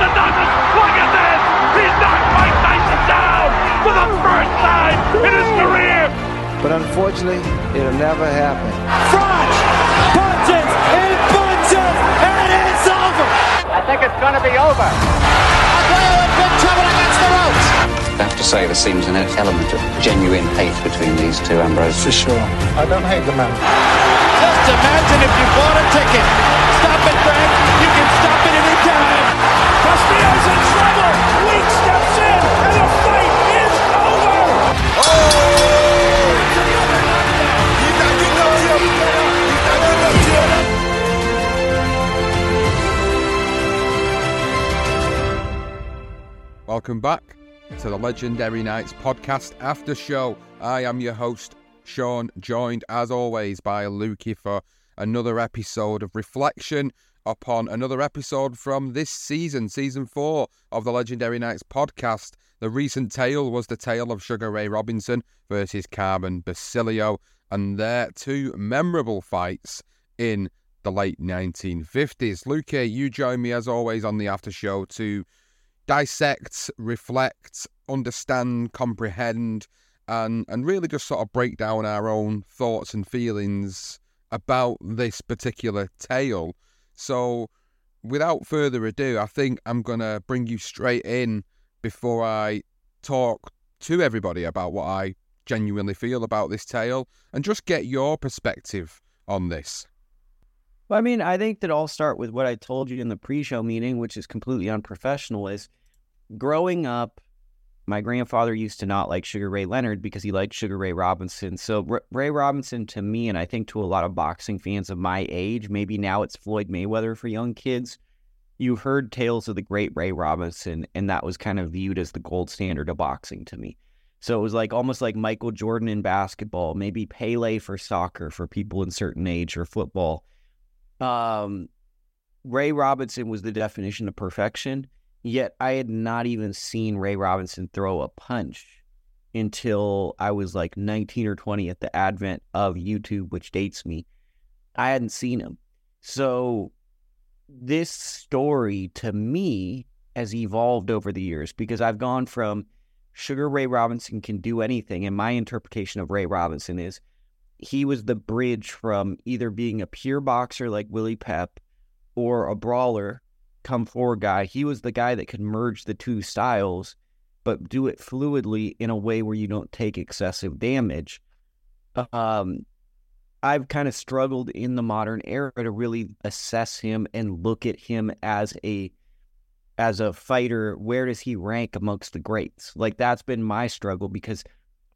By Buster Look at this! He's knocked Mike Tyson down for the first time in his career! But unfortunately, it'll never happen. Front! Punches! And punches! And it's over! I think it's going to be over. Aguero in big trouble against the ropes. I have to say, there seems an element of genuine hate between these two, Ambrose. For sure. I don't hate the man. Just imagine if you bought a ticket. Stop it, Greg. Castillo's in trouble. Weak steps in, and the fight is over. Welcome back to the Legendary Nights podcast after show. I am your host, Sean, joined as always by Lukey for another episode of reflection upon another episode from this season, season four of the Legendary Nights podcast. The recent tale was the tale of Sugar Ray Robinson versus Carmen Basilio and their two memorable fights in the late 1950s. Luke, you join me as always on the after show to dissect, reflect, understand, comprehend, and and really just sort of break down our own thoughts and feelings about this particular tale. So, without further ado, I think I'm gonna bring you straight in before I talk to everybody about what I genuinely feel about this tale and just get your perspective on this. Well, I mean, I think that I'll start with what I told you in the pre-show meeting, which is completely unprofessional. Is growing up, my grandfather used to not like Sugar Ray Leonard because he liked Sugar Ray Robinson. So R- Ray Robinson, to me, and I think to a lot of boxing fans of my age, maybe now it's Floyd Mayweather for young kids. You heard tales of the great Ray Robinson, and that was kind of viewed as the gold standard of boxing to me. So it was like almost like Michael Jordan in basketball, maybe Pele for soccer for people in certain age or football. Um, Ray Robinson was the definition of perfection. Yet I had not even seen Ray Robinson throw a punch until I was like 19 or 20 at the advent of YouTube, which dates me. I hadn't seen him. So this story to me has evolved over the years because I've gone from Sugar Ray Robinson can do anything. And my interpretation of Ray Robinson is he was the bridge from either being a pure boxer like Willie Pep or a brawler come forward guy. He was the guy that could merge the two styles, but do it fluidly in a way where you don't take excessive damage. Um, I've kind of struggled in the modern era to really assess him and look at him as a as a fighter. Where does he rank amongst the greats? Like that's been my struggle because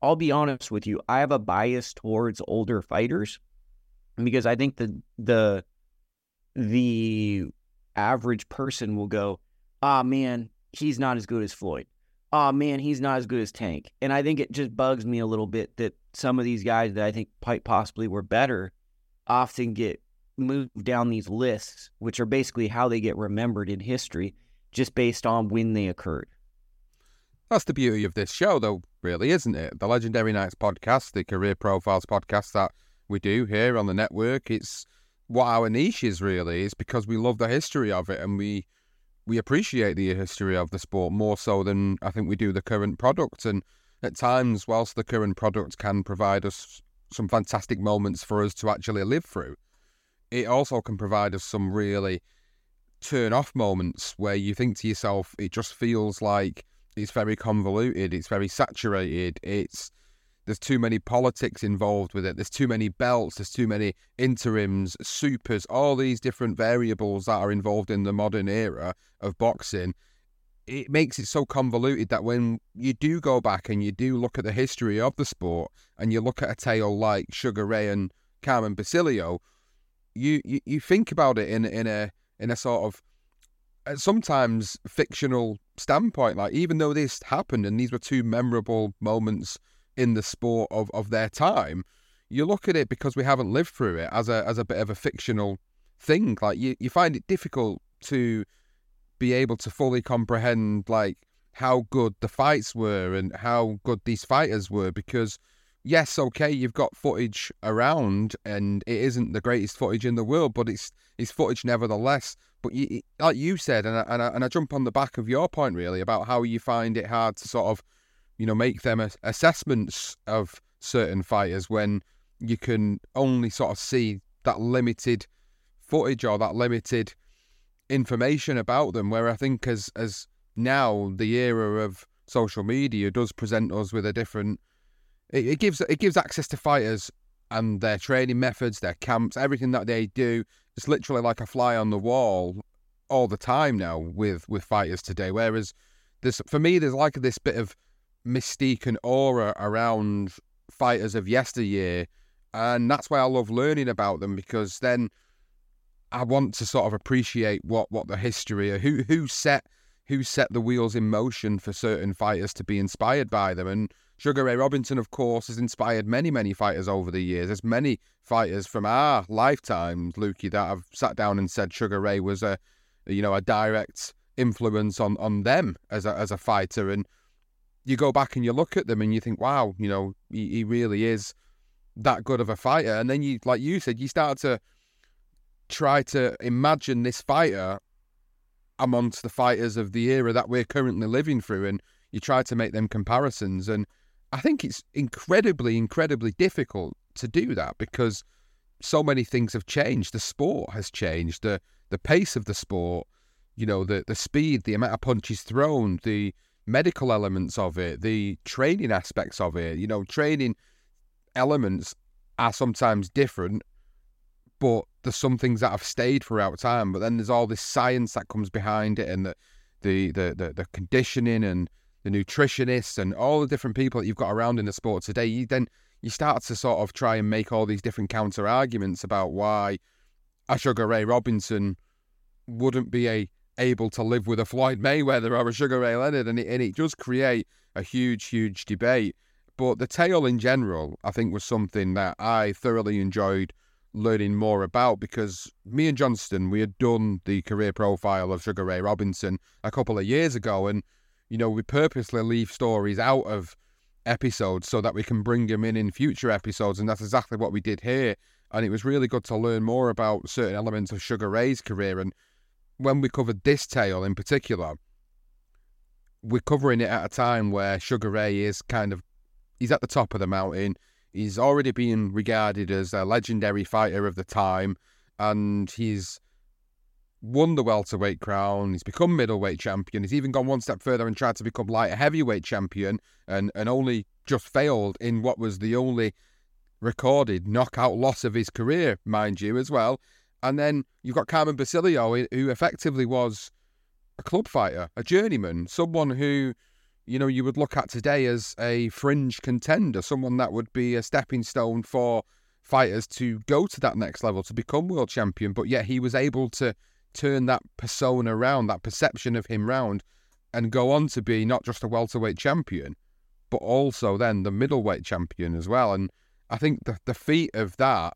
I'll be honest with you, I have a bias towards older fighters because I think the the the average person will go, ah, man, he's not as good as Floyd. Ah, man, he's not as good as Tank. And I think it just bugs me a little bit that some of these guys that I think quite possibly were better often get moved down these lists, which are basically how they get remembered in history, just based on when they occurred. That's the beauty of this show, though, really, isn't it? The Legendary Nights podcast, the Career Profiles podcast that we do here on the network. It's what our niche is really, is because we love the history of it and we we appreciate the history of the sport more so than I think we do the current product. And at times, whilst the current product can provide us some fantastic moments for us to actually live through, it also can provide us some really turn off moments where you think to yourself, it just feels like it's very convoluted, it's very saturated, it's there's too many politics involved with it. There's too many belts. There's too many interims, supers, all these different variables that are involved in the modern era of boxing. It makes it so convoluted that when you do go back and you do look at the history of the sport and you look at a tale like Sugar Ray and Carmen Basilio, you, you, you think about it in in a in a sort of uh, sometimes fictional standpoint. Like even though this happened and these were two memorable moments in the sport of, of their time, you look at it because we haven't lived through it as a as a bit of a fictional thing. Like you, you find it difficult to be able to fully comprehend like how good the fights were and how good these fighters were because yes, okay, you've got footage around and it isn't the greatest footage in the world, but it's it's footage nevertheless. But you, like you said, and I, and I, and I jump on the back of your point really about how you find it hard to sort of you know, make them assessments of certain fighters when you can only sort of see that limited footage or that limited information about them. Where I think as as now the era of social media does present us with a different. It, it gives it gives access to fighters and their training methods, their camps, everything that they do. It's literally like a fly on the wall all the time now with with fighters today. Whereas there's for me, there's like this bit of mystique and aura around fighters of yesteryear. And that's why I love learning about them because then I want to sort of appreciate what, what the history who who set who set the wheels in motion for certain fighters to be inspired by them. And Sugar Ray Robinson, of course, has inspired many, many fighters over the years. There's many fighters from our lifetimes, Lukey, that have sat down and said Sugar Ray was a you know, a direct influence on, on them as a as a fighter. And you go back and you look at them and you think, wow, you know, he, he really is that good of a fighter. And then you, like you said, you start to try to imagine this fighter amongst the fighters of the era that we're currently living through, and you try to make them comparisons. And I think it's incredibly, incredibly difficult to do that because so many things have changed. The sport has changed. The the pace of the sport, you know, the the speed, the amount of punches thrown, the medical elements of it, the training aspects of it. You know, training elements are sometimes different, but there's some things that have stayed throughout time. But then there's all this science that comes behind it, and the the the the, the conditioning and the nutritionists and all the different people that you've got around in the sport today. You then you start to sort of try and make all these different counter arguments about why a Sugar Ray Robinson wouldn't be a able to live with a Floyd Mayweather or a Sugar Ray Leonard, and it, and it does create a huge, huge debate. But the tale in general, I think, was something that I thoroughly enjoyed learning more about because me and Johnston, we had done the career profile of Sugar Ray Robinson a couple of years ago, and you know we purposely leave stories out of episodes so that we can bring them in in future episodes, and that's exactly what we did here. And it was really good to learn more about certain elements of Sugar Ray's career and when we covered this tale in particular, we're covering it at a time where Sugar Ray is kind of he's at the top of the mountain. He's already being regarded as a legendary fighter of the time, and he's won the welterweight crown. He's become middleweight champion. He's even gone one step further and tried to become light heavyweight champion, and and only just failed in what was the only recorded knockout loss of his career, mind you, as well. And then you've got Carmen Basilio, who effectively was a club fighter, a journeyman, someone who, you know, you would look at today as a fringe contender, someone that would be a stepping stone for fighters to go to that next level, to become world champion. But yet he was able to turn that persona around, that perception of him round, and go on to be not just a welterweight champion, but also then the middleweight champion as well. And I think the, the feat of that,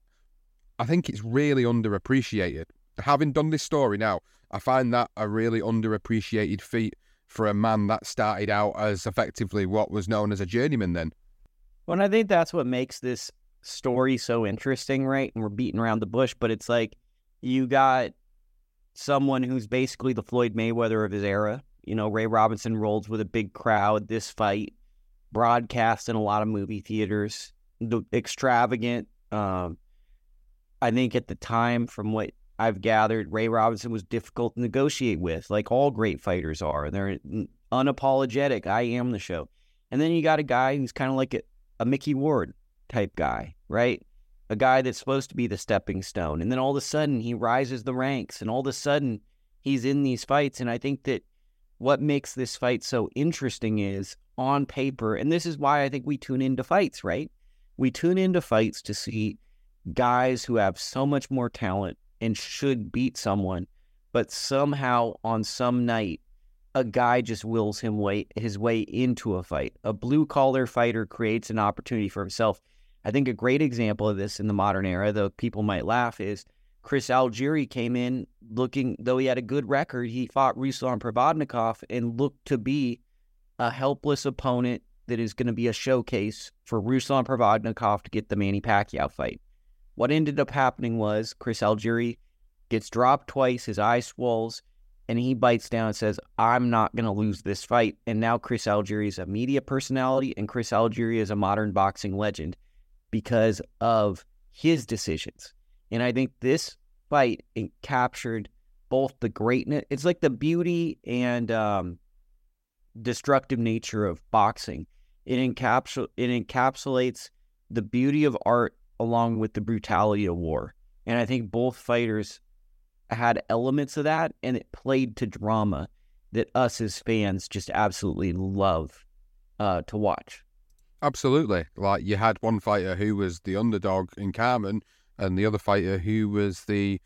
I think it's really underappreciated. Having done this story now, I find that a really underappreciated feat for a man that started out as effectively what was known as a journeyman then. Well, and I think that's what makes this story so interesting, right? And we're beating around the bush, but it's like you got someone who's basically the Floyd Mayweather of his era. You know, Ray Robinson rolls with a big crowd. This fight broadcast in a lot of movie theaters. The extravagant. Um, I think at the time, from what I've gathered, Ray Robinson was difficult to negotiate with, like all great fighters are. They're unapologetic. I am the show. And then you got a guy who's kind of like a, a Micky Ward type guy, right? A guy that's supposed to be the stepping stone. And then all of a sudden he rises the ranks and all of a sudden he's in these fights. And I think that what makes this fight so interesting is on paper, and this is why I think we tune into fights, right? We tune into fights to see guys who have so much more talent and should beat someone, but somehow on some night, a guy just wills him way his way into a fight. A blue collar fighter creates an opportunity for himself. I think a great example of this in the modern era, though people might laugh, is Chris Algieri came in looking, though he had a good record, he fought Ruslan Provodnikov and looked to be a helpless opponent that is going to be a showcase for Ruslan Provodnikov to get the Manny Pacquiao fight. What ended up happening was Chris Algieri gets dropped twice, his eye swells, and he bites down and says, I'm not going to lose this fight. And now Chris Algieri is a media personality, and Chris Algieri is a modern boxing legend because of his decisions. And I think this fight captured both the greatness, it's like the beauty and um, destructive nature of boxing. It, encapsul- it encapsulates the beauty of art along with the brutality of war. And I think both fighters had elements of that and it played to drama that us as fans just absolutely love uh, to watch. Absolutely. Like you had one fighter who was the underdog in Carmen and the other fighter who was the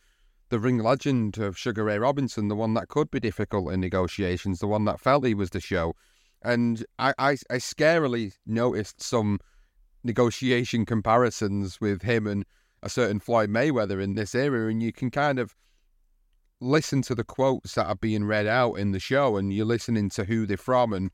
the ring legend of Sugar Ray Robinson, the one that could be difficult in negotiations, the one that felt he was the show. And I, I, I scarily noticed some negotiation comparisons with him and a certain Floyd Mayweather in this era, and you can kind of listen to the quotes that are being read out in the show, and you're listening to who they're from, and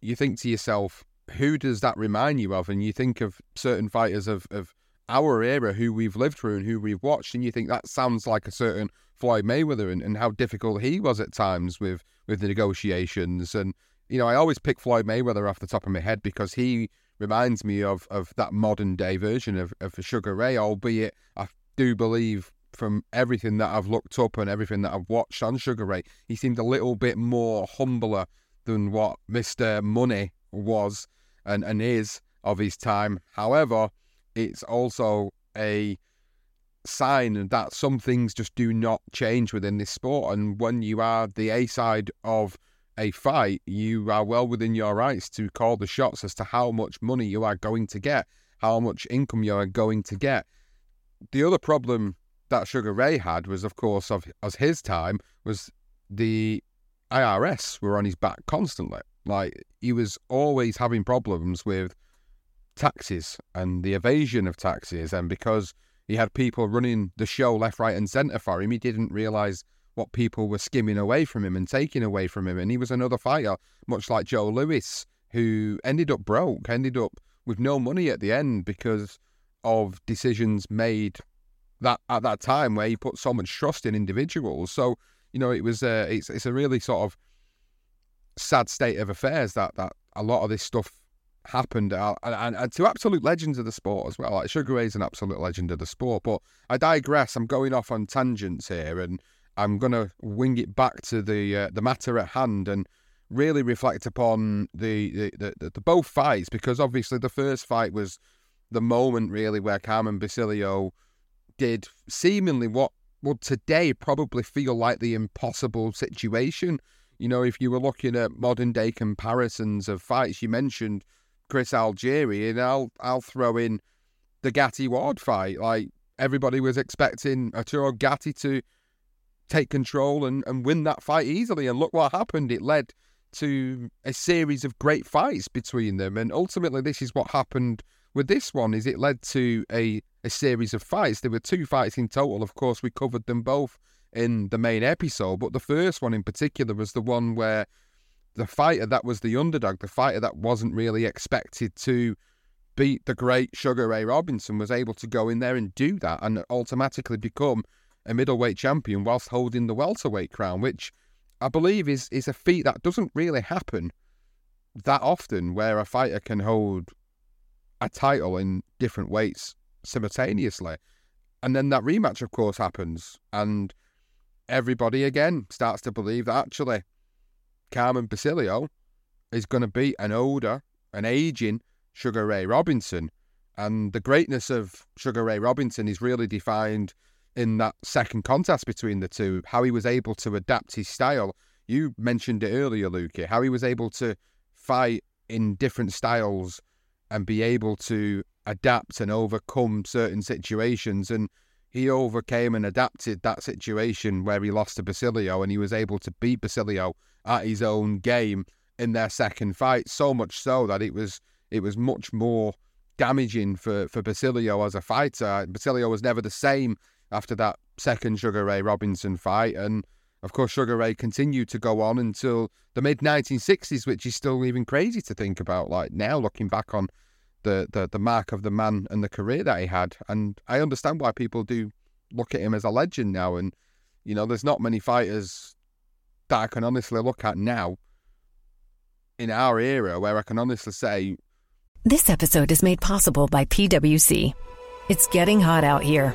you think to yourself, who does that remind you of? And you think of certain fighters of, of our era who we've lived through and who we've watched, and you think that sounds like a certain Floyd Mayweather and, and how difficult he was at times with, with the negotiations. And, you know, I always pick Floyd Mayweather off the top of my head because he reminds me of, of that modern day version of, of Sugar Ray, albeit I do believe from everything that I've looked up and everything that I've watched on Sugar Ray, he seemed a little bit more humbler than what Mr. Money was and, and is of his time. However, it's also a sign that some things just do not change within this sport. And when you are the A side of a fight, you are well within your rights to call the shots as to how much money you are going to get, how much income you are going to get. The other problem that Sugar Ray had was, of course, of as his time was the IRS were on his back constantly. Like he was always having problems with taxes and the evasion of taxes, and because he had people running the show left, right, and centre for him, he didn't realise what people were skimming away from him and taking away from him. And he was another fighter, much like Joe Louis, who ended up broke, ended up with no money at the end because of decisions made that at that time where he put so much trust in individuals. So you know, it was a, it's it's a really sort of sad state of affairs that that a lot of this stuff happened uh, and, and, and to absolute legends of the sport as well. Like Sugar Ray's an absolute legend of the sport, but I digress. I'm going off on tangents here, and I'm going to wing it back to the uh, the matter at hand and really reflect upon the the, the the both fights because obviously the first fight was the moment really where Carmen Basilio did seemingly what would today probably feel like the impossible situation. You know, if you were looking at modern day comparisons of fights, you mentioned Chris Algieri, and I'll I'll throw in the Gatti Ward fight. Like everybody was expecting Arturo Gatti to take control and, and win that fight easily. And look what happened. It led to a series of great fights between them. And ultimately, this is what happened with this one: is it led to a a series of fights. There were two fights in total. Of course, we covered them both in the main episode, but the first one in particular was the one where the fighter that was the underdog, the fighter that wasn't really expected to beat the great Sugar Ray Robinson, was able to go in there and do that and automatically become a middleweight champion whilst holding the welterweight crown, which I believe is is a feat that doesn't really happen that often, where a fighter can hold a title in different weights simultaneously. And then that rematch, of course, happens, and everybody again starts to believe that actually Carmen Basilio is going to beat an older, an aging Sugar Ray Robinson. And the greatness of Sugar Ray Robinson is really defined in that second contest between the two, how he was able to adapt his style. You mentioned it earlier, Lukey, how he was able to fight in different styles and be able to adapt and overcome certain situations. And he overcame and adapted that situation where he lost to Basilio and he was able to beat Basilio at his own game in their second fight. So much so that it was it was much more damaging for, for Basilio as a fighter. Basilio was never the same after that second Sugar Ray Robinson fight. And of course, Sugar Ray continued to go on until the mid 1960s, which is still even crazy to think about. Like now, looking back on the, the, the mark of the man and the career that he had. And I understand why people do look at him as a legend now. And, you know, there's not many fighters that I can honestly look at now in our era where I can honestly say. This episode is made possible by PWC. It's getting hot out here.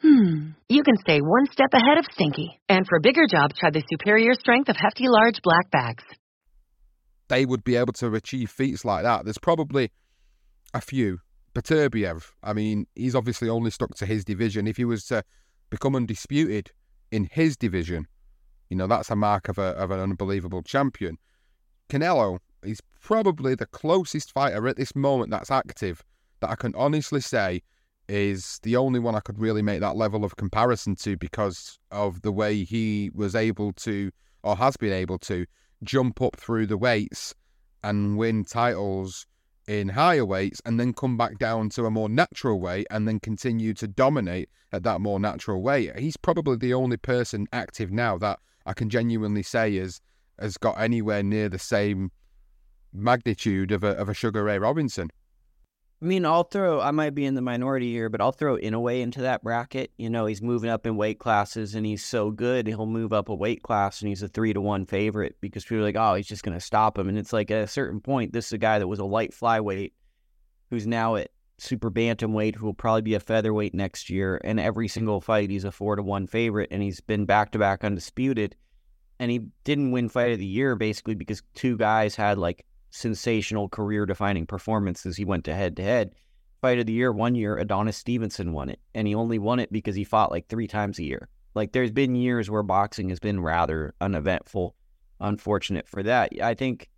Hmm. You can stay one step ahead of Stinky. And for bigger jobs, try the superior strength of hefty large black bags. They would be able to achieve feats like that. There's probably a few. Beterbiev, I mean, he's obviously only stuck to his division. If he was to become undisputed in his division, you know, that's a mark of, a, of an unbelievable champion. Canelo is probably the closest fighter at this moment that's active that I can honestly say is the only one I could really make that level of comparison to because of the way he was able to, or has been able to, jump up through the weights and win titles in higher weights and then come back down to a more natural weight and then continue to dominate at that more natural weight. He's probably the only person active now that I can genuinely say is has got anywhere near the same magnitude of a of a Sugar Ray Robinson. I mean, I'll throw, I might be in the minority here, but I'll throw Inoue into that bracket. You know, he's moving up in weight classes and he's so good, he'll move up a weight class and he's a three to one favorite because people are like, oh, he's just going to stop him. And it's like at a certain point, this is a guy that was a light flyweight who's now at super bantamweight, who will probably be a featherweight next year. And every single fight, he's a four to one favorite and he's been back to back undisputed. And he didn't win fight of the year basically because two guys had like sensational career defining performances. He went to head to head. Fight of the year one year, Adonis Stevenson won it. And he only won it because he fought like three times a year. Like there's been years where boxing has been rather uneventful. Unfortunate for that. I think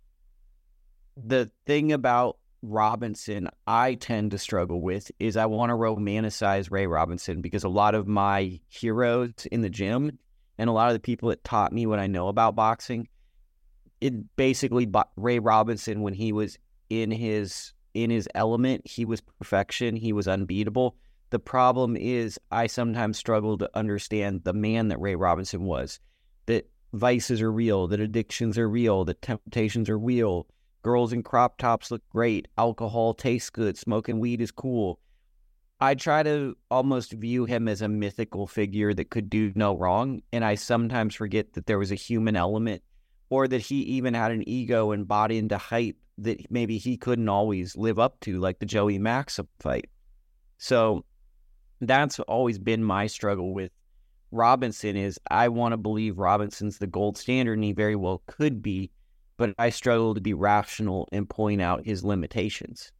the thing about Robinson I tend to struggle with is I want to romanticize Ray Robinson because a lot of my heroes in the gym and a lot of the people that taught me what I know about boxing it basically Ray Robinson when he was in his in his element, he was perfection, he was unbeatable. The problem is I sometimes struggle to understand the man that Ray Robinson was. That vices are real, that addictions are real, that temptations are real. Girls in crop tops look great, alcohol tastes good, smoking weed is cool. I try to almost view him as a mythical figure that could do no wrong. And I sometimes forget that there was a human element or that he even had an ego and bought into hype that maybe he couldn't always live up to, like the Joey Maxim fight. So that's always been my struggle with Robinson is I want to believe Robinson's the gold standard and he very well could be, but I struggle to be rational and point out his limitations.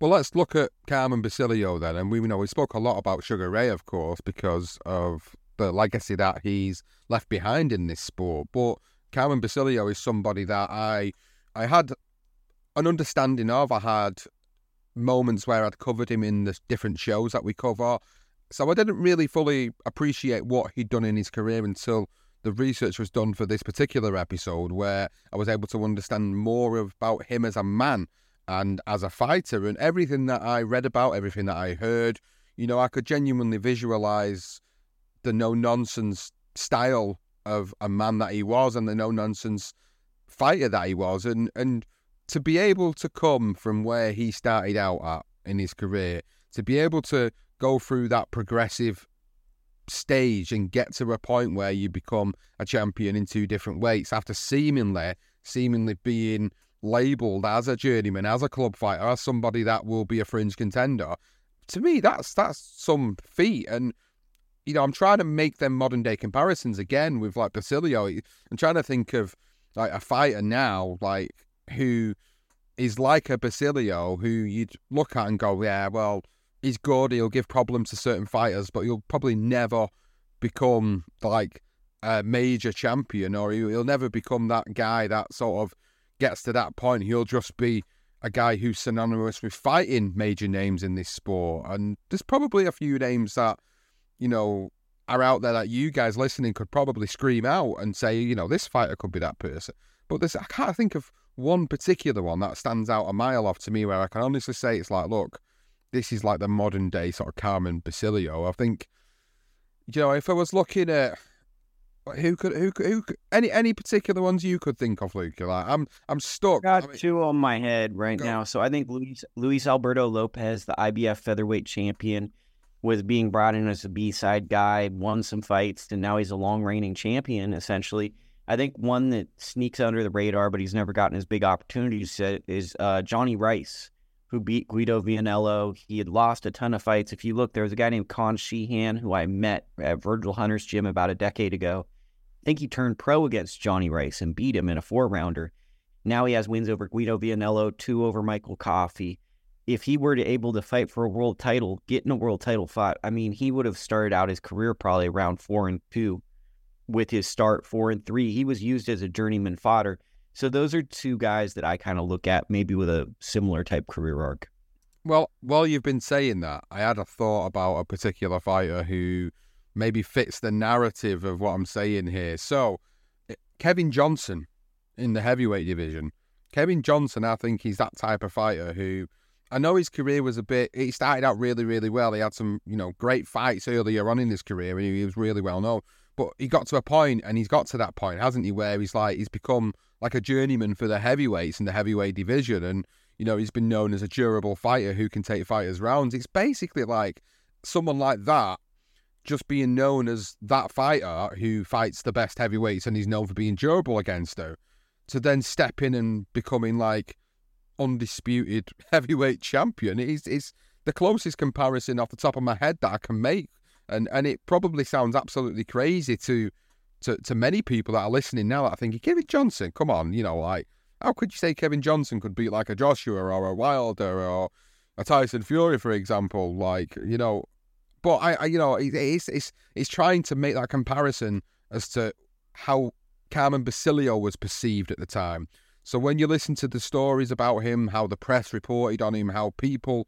Well, let's look at Carmen Basilio then, and we you know we spoke a lot about Sugar Ray, of course, because of the legacy that he's left behind in this sport. But Carmen Basilio is somebody that I I had an understanding of. I had moments where I'd covered him in the different shows that we cover, so I didn't really fully appreciate what he'd done in his career until the research was done for this particular episode, where I was able to understand more about him as a man and as a fighter and everything that I read about, everything that I heard, you know, I could genuinely visualize the no nonsense style of a man that he was and the no nonsense fighter that he was and and to be able to come from where he started out at in his career to be able to go through that progressive stage and get to a point where you become a champion in two different weights after seemingly seemingly being labelled as a journeyman, as a club fighter, as somebody that will be a fringe contender, to me that's that's some feat. And you know, I'm trying to make them modern day comparisons again with like Basilio. I'm trying to think of like a fighter now, like who is like a Basilio, who you'd look at and go, yeah, well, he's good. He'll give problems to certain fighters, but he'll probably never become like a major champion, or he'll never become that guy that sort of gets to that point, he'll just be a guy who's synonymous with fighting major names in this sport. And there's probably a few names that, you know, are out there that you guys listening could probably scream out and say, you know, this fighter could be that person. But this, I can't think of one particular one that stands out a mile off to me where I can honestly say it's like, look, this is like the modern day sort of Carmen Basilio. I think, you know, if I was looking at who could who could who could, any any particular ones you could think of, Luke? Like I'm I'm stuck. Got I mean, two on my head right go. now. So I think Luis Luis Alberto Lopez, the IBF featherweight champion, was being brought in as a B side guy, won some fights, and now he's a long reigning champion essentially. I think one that sneaks under the radar, but he's never gotten his big opportunities is uh, Johnny Rice, who beat Guido Vianello. He had lost a ton of fights. If you look, there was a guy named Con Sheehan who I met at Virgil Hunter's gym about a decade ago I think he turned pro against Johnny Rice and beat him in a four rounder. Now he has wins over Guido Vianello, two over Michael Coffey. If he were to able to fight for a world title, get in a world title fight, I mean, he would have started out his career probably around four and two with his start four and three. He was used as a journeyman fodder. So those are two guys that I kind of look at maybe with a similar type career arc. Well, while you've been saying that, I had a thought about a particular fighter who maybe fits the narrative of what I'm saying here. So, eh, Kevin Johnson in the heavyweight division. Kevin Johnson, I think he's that type of fighter who I know his career was a bit. He started out really, really well. He had some, you know, great fights earlier on in his career, and he was really well known. But he got to a point, and he's got to that point, hasn't he, where he's like he's become like a journeyman for the heavyweights in the heavyweight division, and you know he's been known as a durable fighter who can take fighters rounds. It's basically like someone like that just being known as that fighter who fights the best heavyweights and he's known for being durable against her, to then step in and becoming like undisputed heavyweight champion is the closest comparison off the top of my head that I can make. And and it probably sounds absolutely crazy to to, to many people that are listening now that are thinking, Kevin Johnson, come on, you know, like how could you say Kevin Johnson could beat like a Joshua or a Wilder or a Tyson Fury, for example? Like, you know, but I, I you know, it's it's it's trying to make that comparison as to how Carmen Basilio was perceived at the time. So when you listen to the stories about him, how the press reported on him, how people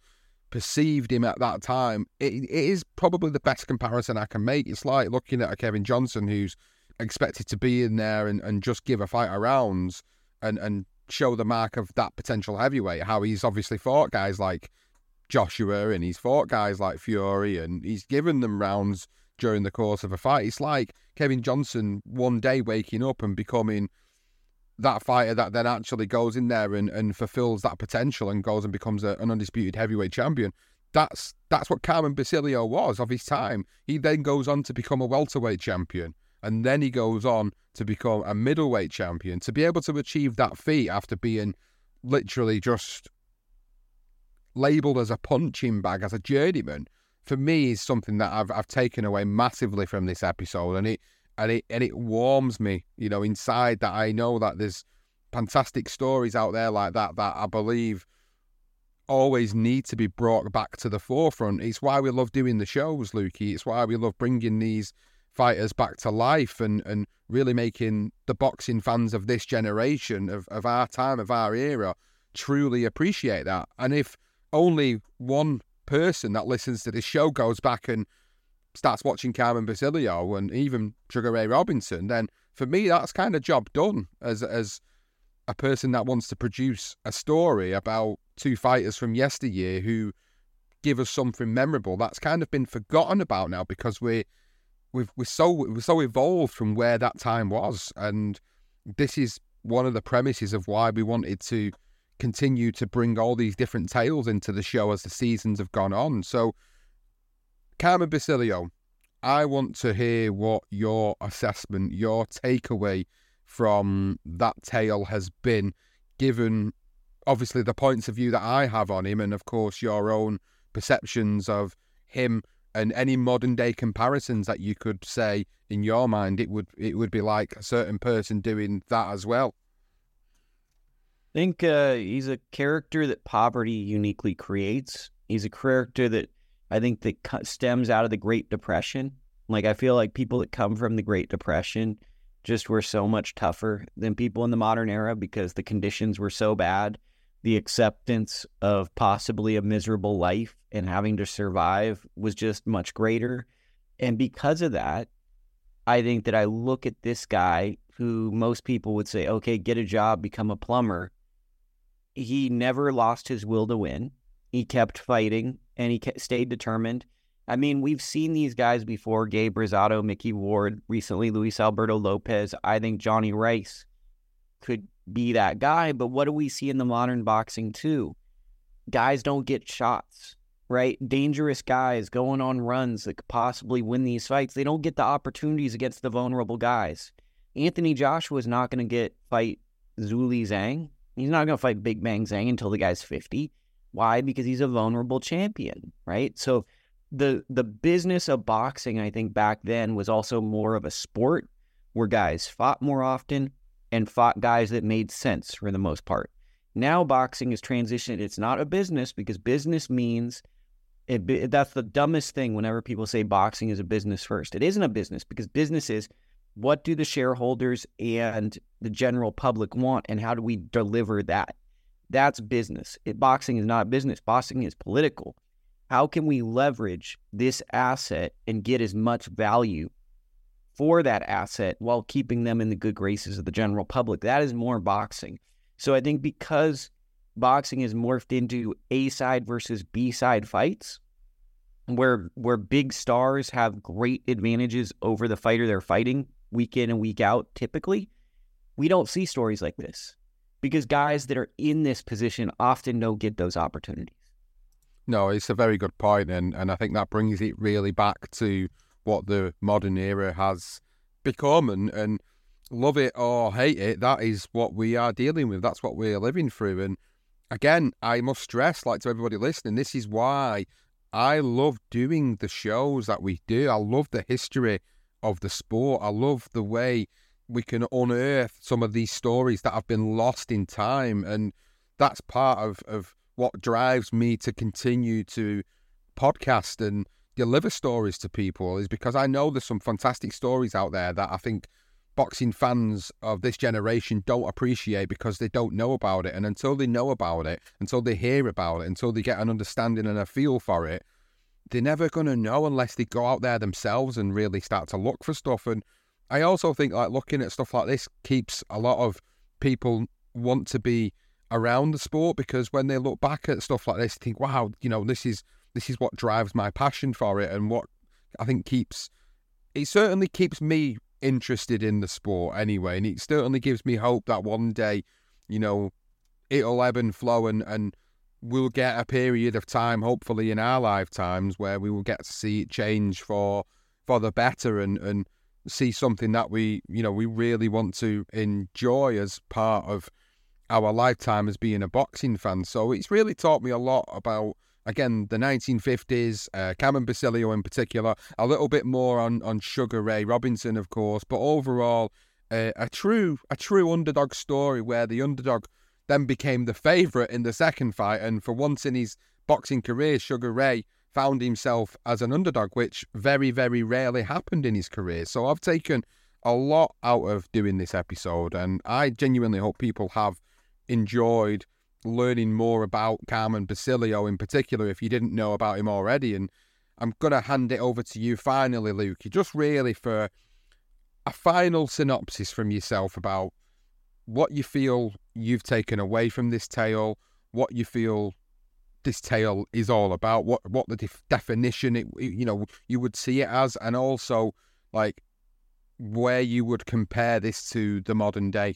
perceived him at that time, it, it is probably the best comparison I can make. It's like looking at a Kevin Johnson who's expected to be in there and, and just give a fight a rounds and, and show the mark of that potential heavyweight, how he's obviously fought guys like Joshua and he's fought guys like Fury and he's given them rounds during the course of a fight. It's like Kevin Johnson one day waking up and becoming that fighter that then actually goes in there and, and fulfills that potential and goes and becomes a, an undisputed heavyweight champion. that's that's what Carmen Basilio was of his time. He then goes on to become a welterweight champion, and then he goes on to become a middleweight champion. To be able to achieve that feat after being literally just labelled as a punching bag, as a journeyman, for me is something that I've I've taken away massively from this episode, and it and it and it warms me, you know, inside that I know that there's fantastic stories out there like that that I believe always need to be brought back to the forefront. It's why we love doing the shows, Lukey. It's why we love bringing these fighters back to life and, and really making the boxing fans of this generation, of, of our time, of our era, truly appreciate that. And if only one person that listens to this show goes back and starts watching Carmen Basilio and even Sugar Ray Robinson, then for me that's kind of job done as as a person that wants to produce a story about two fighters from yesteryear who give us something memorable. That's kind of been forgotten about now because we we've we're so we're so evolved from where that time was, and this is one of the premises of why we wanted to continue to bring all these different tales into the show as the seasons have gone on. So, Carmen Basilio, I want to hear what your assessment, your takeaway from that tale has been, given obviously the points of view that I have on him, and of course your own perceptions of him and any modern day comparisons that you could say in your mind, it would it would be like a certain person doing that as well. I think uh, he's a character that poverty uniquely creates. He's a character that I think that stems out of the Great Depression. Like I feel like people that come from the Great Depression just were so much tougher than people in the modern era because the conditions were so bad. The acceptance of possibly a miserable life and having to survive was just much greater. And because of that, I think that I look at this guy who most people would say, okay, get a job, become a plumber. He never lost his will to win. He kept fighting and he stayed determined. I mean, we've seen these guys before Gabe Rosado, Micky Ward, recently Luis Alberto Lopez. I think Johnny Rice could be that guy. But what do we see in the modern boxing too? Guys don't get shots, right? Dangerous guys going on runs that could possibly win these fights. They don't get the opportunities against the vulnerable guys. Anthony Joshua is not going to get fight Zhilei Zhang. He's not going to fight Big Bang Zhang until the guy's 50. Why? Because he's a vulnerable champion, right? So the the business of boxing, I think back then was also more of a sport where guys fought more often and fought guys that made sense for the most part. Now boxing is transitioned. It's not a business because business means it, that's the dumbest thing whenever people say boxing is a business first. It isn't a business because business is what do the shareholders and the general public want and how do we deliver that? That's business. It, boxing is not business. Boxing is political how can we leverage this asset and get as much value for that asset while keeping them in the good graces of the general public? That is more boxing. So I think because boxing is morphed into A side versus B side fights, where where big stars have great advantages over the fighter they're fighting week in and week out, typically, we don't see stories like this because guys that are in this position often don't get those opportunities. No, it's a very good point, and and I think that brings it really back to what the modern era has become, and and love it or hate it, that is what we are dealing with. That's what we're living through, and again, I must stress, like to everybody listening, this is why I love doing the shows that we do. I love the history of the sport. I love the way we can unearth some of these stories that have been lost in time, and that's part of of what drives me to continue to podcast and deliver stories to people is because I know there's some fantastic stories out there that I think boxing fans of this generation don't appreciate because they don't know about it. And until they know about it, until they hear about it, until they get an understanding and a feel for it, they're never going to know unless they go out there themselves and really start to look for stuff. And I also think like looking at stuff like this keeps a lot of people want to be around the sport because when they look back at stuff like this, they think, wow, you know, this is this is what drives my passion for it and what I think keeps it certainly keeps me interested in the sport anyway. And it certainly gives me hope that one day, you know, it'll ebb and flow and, and we'll get a period of time, hopefully in our lifetimes, where we will get to see it change for for the better and and see something that we you know we really want to enjoy as part of our lifetime as being a boxing fan. So it's really taught me a lot about again the 1950s, uh, Carmen Basilio in particular, a little bit more on on Sugar Ray Robinson, of course, but overall uh, a true a true underdog story where the underdog then became the favourite in the second fight, and for once in his boxing career, Sugar Ray found himself as an underdog, which very very rarely happened in his career. So I've taken a lot out of doing this episode, and I genuinely hope people have enjoyed learning more about Carmen Basilio in particular if you didn't know about him already. And I'm going to hand it over to you finally, Luke. Just really for a final synopsis from yourself about what you feel you've taken away from this tale, what you feel this tale is all about, what what the def- definition it you know you would see it as, and also like where you would compare this to the modern day.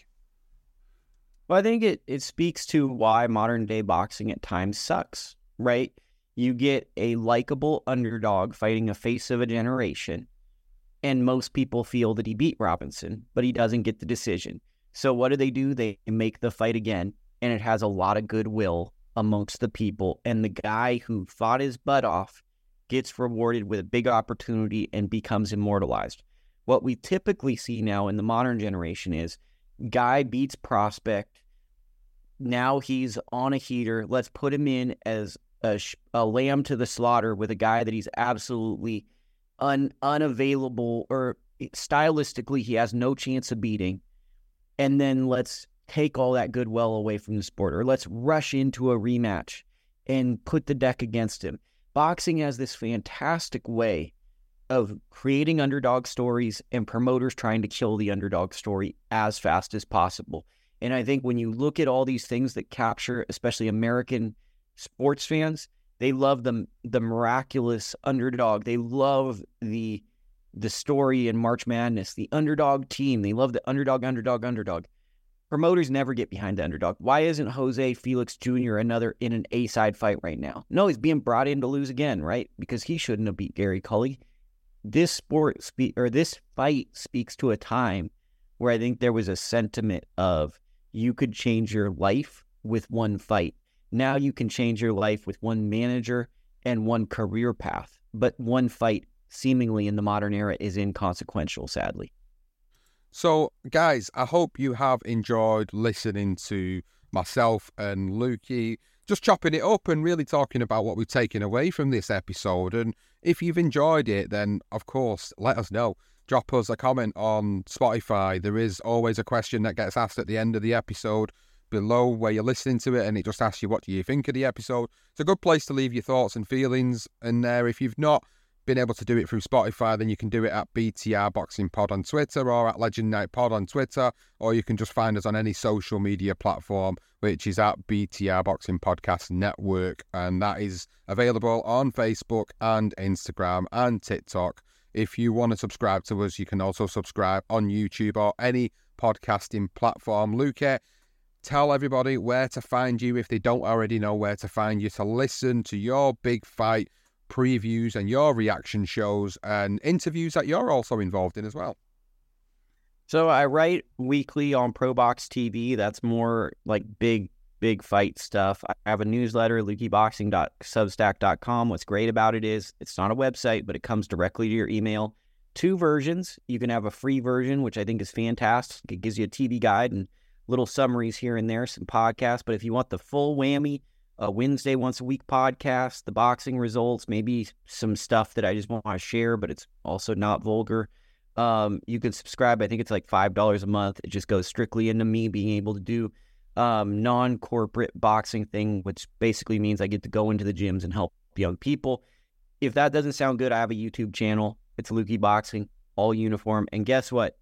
Well, I think it, it speaks to why modern day boxing at times sucks, right? You get a likable underdog fighting a face of a generation, and most people feel that he beat Robinson, but he doesn't get the decision. So what do they do? They make the fight again, and it has a lot of goodwill amongst the people. And the guy who fought his butt off gets rewarded with a big opportunity and becomes immortalized. What we typically see now in the modern generation is guy beats prospect. Now he's on a heater. Let's put him in as a, a lamb to the slaughter with a guy that he's absolutely un, unavailable or stylistically he has no chance of beating. And then let's take all that goodwill away from the sport or let's rush into a rematch and put the deck against him. Boxing has this fantastic way of creating underdog stories and promoters trying to kill the underdog story as fast as possible. And I think when you look at all these things that capture, especially American sports fans, they love the the miraculous underdog. They love the the story in March Madness, the underdog team. They love the underdog, underdog, underdog. Promoters never get behind the underdog. Why isn't Jose Felix Jr. another in an A side fight right now? No, he's being brought in to lose again, right? Because he shouldn't have beat Gary Cully this sport speak or this fight speaks to a time where I think there was a sentiment of you could change your life with one fight. Now you can change your life with one manager and one career path, but one fight seemingly in the modern era is inconsequential, sadly. So, guys, I hope you have enjoyed listening to myself and Lukey just chopping it up and really talking about what we've taken away from this episode. And if you've enjoyed it, then of course, let us know. Drop us a comment on Spotify. There is always a question that gets asked at the end of the episode below where you're listening to it, and it just asks you what do you think of the episode. It's a good place to leave your thoughts and feelings in there. If you've not been able to do it through Spotify, then you can do it at BTR Boxing Pod on Twitter or at Legend Night Pod on Twitter, or you can just find us on any social media platform, which is at BTR Boxing Podcast Network. And that is available on Facebook and Instagram and TikTok. If you want to subscribe to us, you can also subscribe on YouTube or any podcasting platform. Luke, tell everybody where to find you if they don't already know where to find you to listen to your big fight previews and your reaction shows and interviews that you're also involved in as well. So I write weekly on ProBox TV. That's more like big, big fight stuff. I have a newsletter, lukeyboxing.substack.com. What's great about it is it's not a website, but it comes directly to your email. Two versions. You can have a free version, which I think is fantastic. It gives you a TV guide and little summaries here and there, some podcasts. But if you want the full whammy, a Wednesday once a week podcast, the boxing results, maybe some stuff that I just want to share, but it's also not vulgar. Um, you can subscribe. I think it's like five dollars a month. It just goes strictly into me being able to do um, non-corporate boxing thing, which basically means I get to go into the gyms and help young people. If that doesn't sound good, I have a YouTube channel. It's Lukey Boxing, all uniform. And guess what?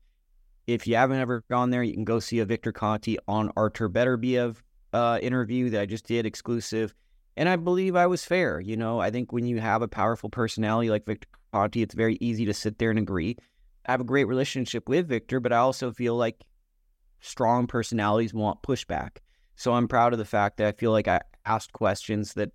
If you haven't ever gone there, you can go see a Victor Conte on Artur Beterbiev uh, interview that I just did exclusive. And I believe I was fair. You know, I think when you have a powerful personality like Victor Conte, it's very easy to sit there and agree. I have a great relationship with Victor, but I also feel like strong personalities want pushback. So I'm proud of the fact that I feel like I asked questions that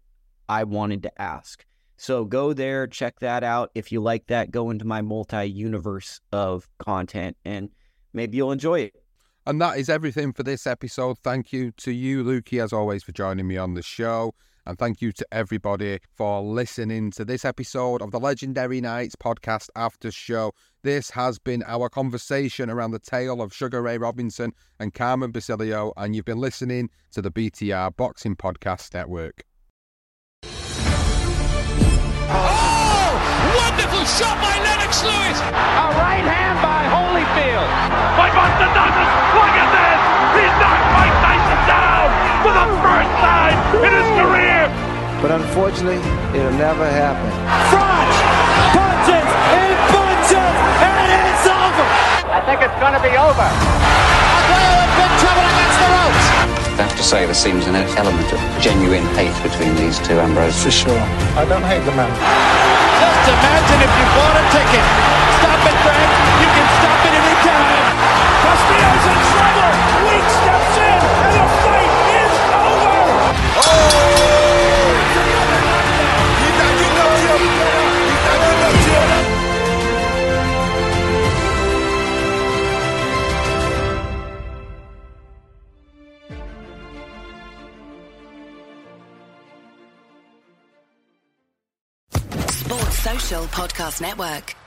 I wanted to ask. So go there, check that out. If you like that, go into my multi universe of content and maybe you'll enjoy it. And that is everything for this episode. Thank you to you, Lukey, as always, for joining me on the show. And thank you to everybody for listening to this episode of the Legendary Nights podcast after show. This has been our conversation around the tale of Sugar Ray Robinson and Carmen Basilio, and you've been listening to the BTR Boxing Podcast Network. Wonderful shot by Lennox Lewis! A right hand by Holyfield. By Buster Douglas! Look at this! He's knocked Mike Tyson down for the first time in his career! But unfortunately, it'll never happen. Front punches and punches, and it's over! I think it's going to be over. Aguero in big trouble against the ropes. I have to say, there seems an element of genuine hate between these two, Ambrose. For sure. I don't hate the man. Just imagine if you bought a ticket. Stop it, Frank. You can stop it anytime. Castillo's in trouble. Weak steps in, and the fight is over. Sports Podcast Network.